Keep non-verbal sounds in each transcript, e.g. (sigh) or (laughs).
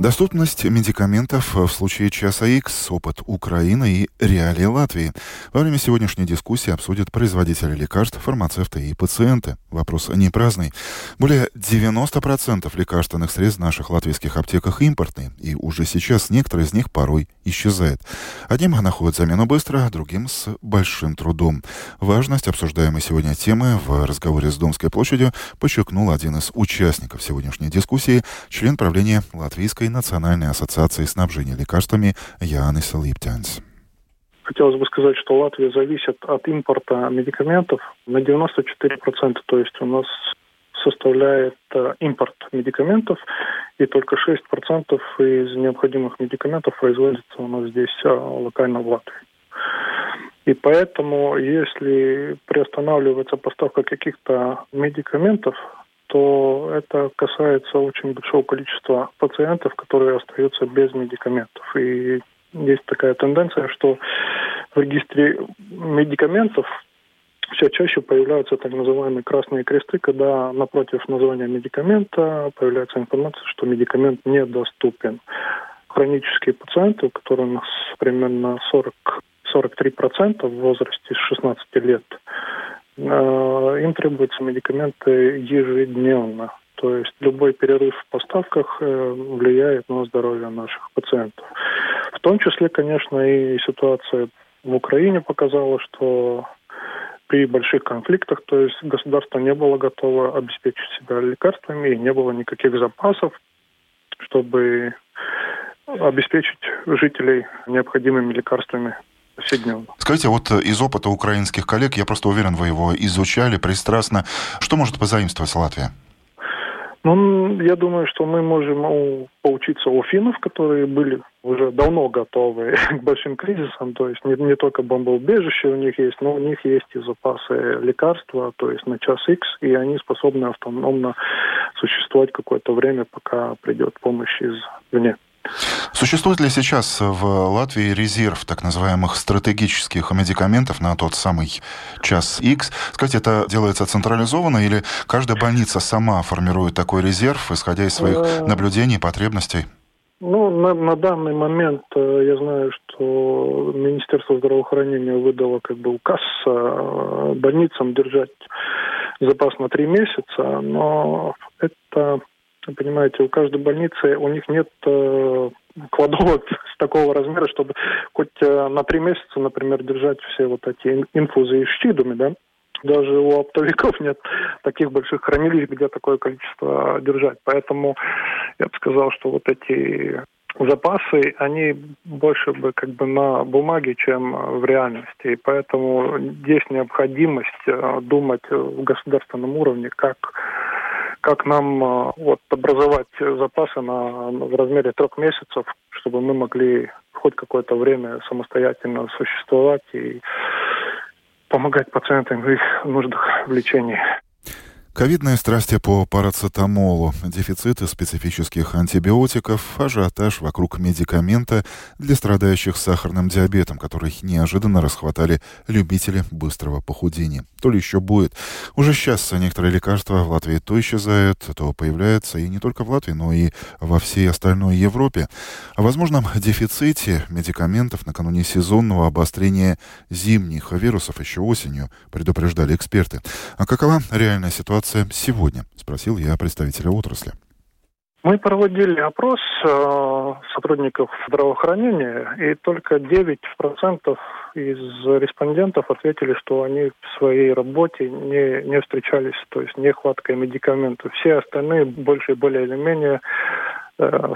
Доступность медикаментов в случае часа X, опыт Украины и реалии Латвии. Во время сегодняшней дискуссии обсудят производители лекарств, фармацевты и пациенты. Вопрос не праздный. Более 90% лекарственных средств в наших латвийских аптеках импортные, и уже сейчас некоторые из них порой исчезают. Одним находят замену быстро, а другим с большим трудом. Важность обсуждаемой сегодня темы в разговоре с Домской площадью подчеркнул один из участников сегодняшней дискуссии, член правления Латвийской Национальной ассоциации снабжения лекарствами Янис Липтянс. Хотелось бы сказать, что Латвия зависит от импорта медикаментов на 94%, то есть у нас составляет э, импорт медикаментов, и только 6% из необходимых медикаментов производится у нас здесь э, локально в Латвии. И поэтому, если приостанавливается поставка каких-то медикаментов, то это касается очень большого количества пациентов, которые остаются без медикаментов. И есть такая тенденция, что в регистре медикаментов все чаще появляются так называемые красные кресты, когда напротив названия медикамента появляется информация, что медикамент недоступен. Хронические пациенты, у которых нас примерно 40 43% в возрасте с 16 лет, Э, им требуются медикаменты ежедневно. То есть любой перерыв в поставках э, влияет на здоровье наших пациентов. В том числе, конечно, и ситуация в Украине показала, что при больших конфликтах, то есть государство не было готово обеспечить себя лекарствами, и не было никаких запасов, чтобы обеспечить жителей необходимыми лекарствами повседневно. Скажите, вот э, из опыта украинских коллег, я просто уверен, вы его изучали пристрастно, что может позаимствовать Латвия? Ну, я думаю, что мы можем ну, поучиться у финнов, которые были уже давно готовы (laughs) к большим кризисам. То есть не, не только бомбоубежище у них есть, но у них есть и запасы лекарства, то есть на час X, и они способны автономно существовать какое-то время, пока придет помощь извне. Существует ли сейчас в Латвии резерв так называемых стратегических медикаментов на тот самый час X? Скажите, это делается централизованно или каждая больница сама формирует такой резерв, исходя из своих э, наблюдений и потребностей? Ну, на, на данный момент э, я знаю, что Министерство здравоохранения выдало как бы указ э, больницам держать запас на три месяца, но это понимаете, у каждой больницы у них нет э, кладовок (laughs) с такого размера, чтобы хоть э, на три месяца, например, держать все вот эти инфузы и щидами, да. Даже у оптовиков нет таких больших хранилищ, где такое количество держать. Поэтому я бы сказал, что вот эти запасы, они больше бы как бы на бумаге, чем в реальности. И поэтому есть необходимость э, думать в государственном уровне, как как нам а, вот, образовать запасы на, в размере трех месяцев, чтобы мы могли хоть какое-то время самостоятельно существовать и помогать пациентам в их нуждах в лечении. Ковидные страсти по парацетамолу, дефициты специфических антибиотиков, ажиотаж вокруг медикамента для страдающих сахарным диабетом, который неожиданно расхватали любители быстрого похудения. То ли еще будет. Уже сейчас некоторые лекарства в Латвии то исчезают, то появляются, и не только в Латвии, но и во всей остальной Европе. О возможном дефиците медикаментов накануне сезонного обострения зимних вирусов еще осенью предупреждали эксперты. А какова реальная ситуация ситуация сегодня? Спросил я представителя отрасли. Мы проводили опрос э, сотрудников здравоохранения, и только 9% из респондентов ответили, что они в своей работе не, не встречались, то есть нехваткой медикаментов. Все остальные больше более или менее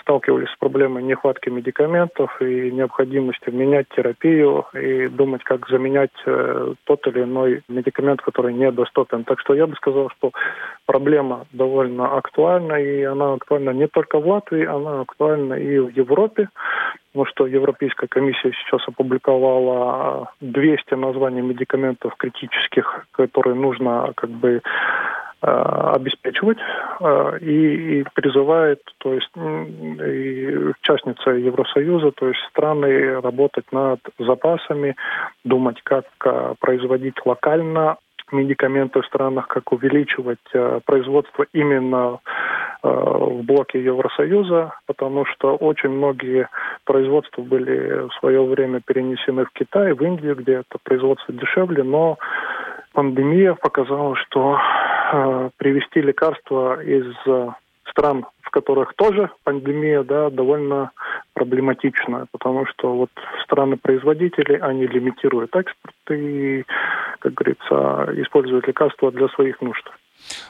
сталкивались с проблемой нехватки медикаментов и необходимостью менять терапию и думать, как заменять э, тот или иной медикамент, который недоступен. Так что я бы сказал, что проблема довольно актуальна, и она актуальна не только в Латвии, она актуальна и в Европе, потому что Европейская комиссия сейчас опубликовала 200 названий медикаментов критических, которые нужно как бы Э, обеспечивать э, и, и призывает, то есть и участница Евросоюза, то есть страны работать над запасами, думать, как э, производить локально медикаменты в странах, как увеличивать производство именно в блоке Евросоюза, потому что очень многие производства были в свое время перенесены в Китай, в Индию, где это производство дешевле, но пандемия показала, что э, привезти лекарства из э, стран, в которых тоже пандемия, да, довольно проблематичная, потому что вот страны-производители, они лимитируют экспорт и, как говорится, используют лекарства для своих нужд.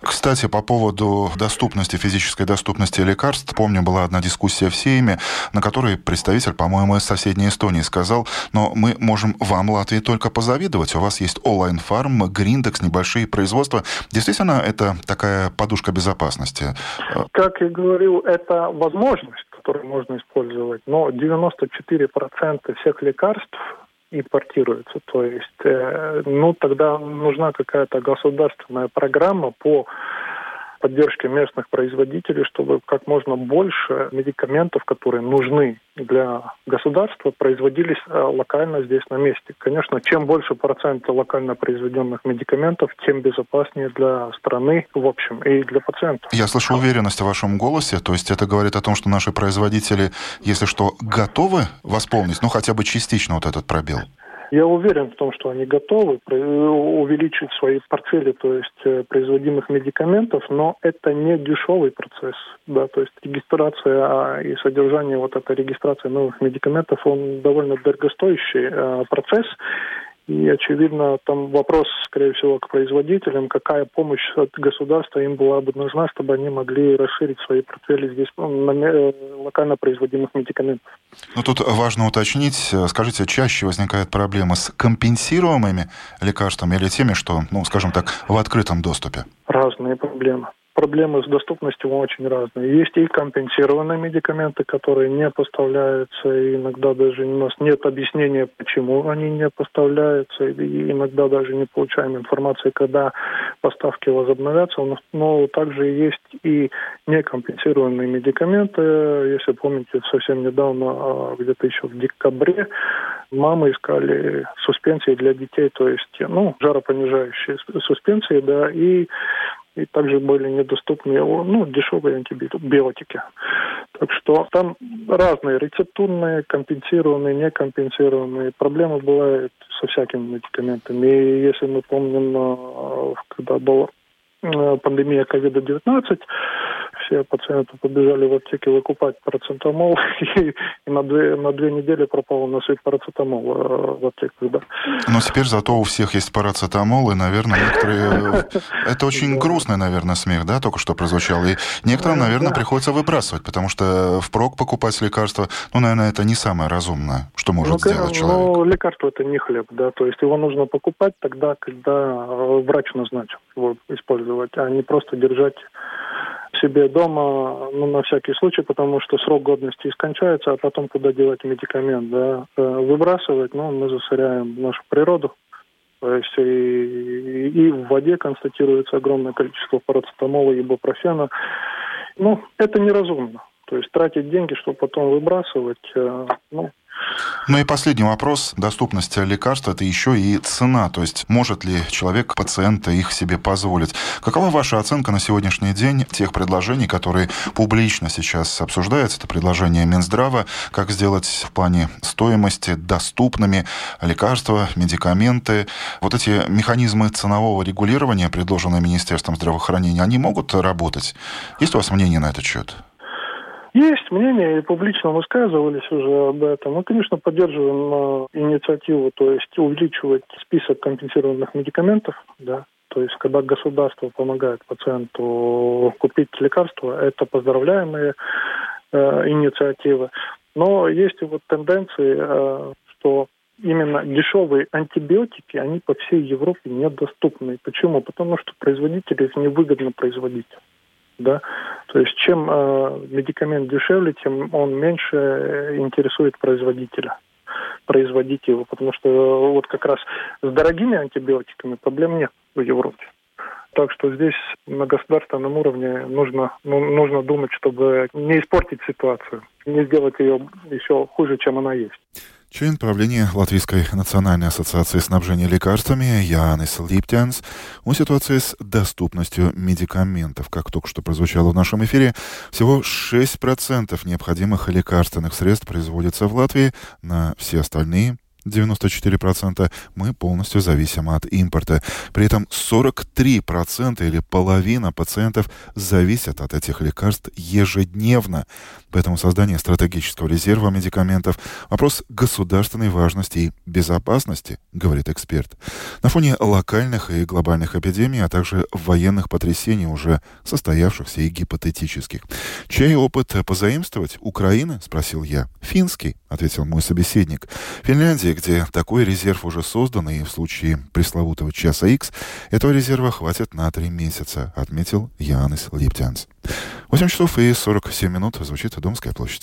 Кстати, по поводу доступности, физической доступности лекарств, помню, была одна дискуссия в Сейме, на которой представитель, по-моему, из соседней Эстонии сказал, но мы можем вам, Латвии, только позавидовать. У вас есть онлайн-фарм, Гриндекс, небольшие производства. Действительно, это такая подушка безопасности? Как я говорил, это возможность, которую можно использовать, но 94% всех лекарств импортируется. То есть, э, ну, тогда нужна какая-то государственная программа по поддержке местных производителей, чтобы как можно больше медикаментов, которые нужны для государства, производились э, локально здесь на месте. Конечно, чем больше процента локально произведенных медикаментов, тем безопаснее для страны в общем и для пациентов. Я слышу уверенность в вашем голосе, то есть это говорит о том, что наши производители, если что, готовы восполнить, ну хотя бы частично вот этот пробел. Я уверен в том, что они готовы увеличить свои портфели, то есть э, производимых медикаментов, но это не дешевый процесс. Да, то есть регистрация а, и содержание вот этой регистрации новых медикаментов, он довольно дорогостоящий э, процесс. И, очевидно, там вопрос, скорее всего, к производителям, какая помощь от государства им была бы нужна, чтобы они могли расширить свои портфели здесь ну, на э, локально производимых медикаментов. Ну, тут важно уточнить, э, скажите, чаще возникает проблема с компенсируемыми лекарствами или теми, что, ну, скажем так, в открытом доступе? Разные проблемы проблемы с доступностью очень разные. Есть и компенсированные медикаменты, которые не поставляются, и иногда даже у нас нет объяснения, почему они не поставляются, и иногда даже не получаем информации, когда поставки возобновятся. Но также есть и некомпенсированные медикаменты. Если помните, совсем недавно, а, где-то еще в декабре, мамы искали суспенсии для детей, то есть, ну, жаропонижающие суспенсии, да, и и также были недоступны ну, дешевые антибиотики. Так что там разные рецептурные, компенсированные, некомпенсированные. Проблемы бывают со всякими медикаментами. И если мы помним, э, когда была э, пандемия COVID-19, все пациенты побежали в аптеке выкупать парацетамол, (laughs) и, и на, две, на две недели пропал на свет парацетамол э, в аптеках. Да. Но теперь зато у всех есть парацетамол, и, наверное, некоторые... (laughs) Это очень грустный, наверное, смех, да, только что прозвучал. И некоторым, наверное, приходится выбрасывать, потому что впрок покупать лекарства, ну, наверное, это не самое разумное, что может ну, сделать человек. Ну, лекарство это не хлеб, да, то есть его нужно покупать тогда, когда э, врач назначил его использовать, а не просто держать себе дома, ну, на всякий случай, потому что срок годности искончается, а потом куда девать медикамент, да, э, выбрасывать, ну, мы засоряем нашу природу. То есть и, и в воде констатируется огромное количество парацетамола и ибупрофена. Ну, это неразумно. То есть тратить деньги, чтобы потом выбрасывать, э, ну, ну и последний вопрос. Доступность лекарств – это еще и цена. То есть может ли человек, пациент их себе позволить? Какова ваша оценка на сегодняшний день тех предложений, которые публично сейчас обсуждаются? Это предложение Минздрава, как сделать в плане стоимости доступными лекарства, медикаменты. Вот эти механизмы ценового регулирования, предложенные Министерством здравоохранения, они могут работать? Есть у вас мнение на этот счет? Есть мнение, и публично высказывались уже об этом. Мы, конечно, поддерживаем э, инициативу, то есть увеличивать список компенсированных медикаментов, да, то есть, когда государство помогает пациенту купить лекарства, это поздравляемые э, инициативы. Но есть вот тенденции, э, что именно дешевые антибиотики, они по всей Европе недоступны. Почему? Потому что производители их невыгодно производить да. То есть чем э, медикамент дешевле, тем он меньше э, интересует производителя производить его, потому что э, вот как раз с дорогими антибиотиками проблем нет в Европе. Так что здесь на государственном уровне нужно, ну, нужно думать, чтобы не испортить ситуацию, не сделать ее еще хуже, чем она есть. Член правления Латвийской национальной ассоциации снабжения лекарствами Янис Липтянс о ситуации с доступностью медикаментов. Как только что прозвучало в нашем эфире, всего 6% необходимых лекарственных средств производится в Латвии, на все остальные 94% мы полностью зависим от импорта. При этом 43% или половина пациентов зависят от этих лекарств ежедневно. Поэтому создание стратегического резерва медикаментов – вопрос государственной важности и безопасности, говорит эксперт. На фоне локальных и глобальных эпидемий, а также военных потрясений, уже состоявшихся и гипотетических. Чей опыт позаимствовать? Украина? – спросил я. Финский, ответил мой собеседник. Финляндия, где такой резерв уже создан, и в случае пресловутого часа X этого резерва хватит на три месяца, отметил Янис Липтянс. 8 часов и 47 минут звучит Домская площадь.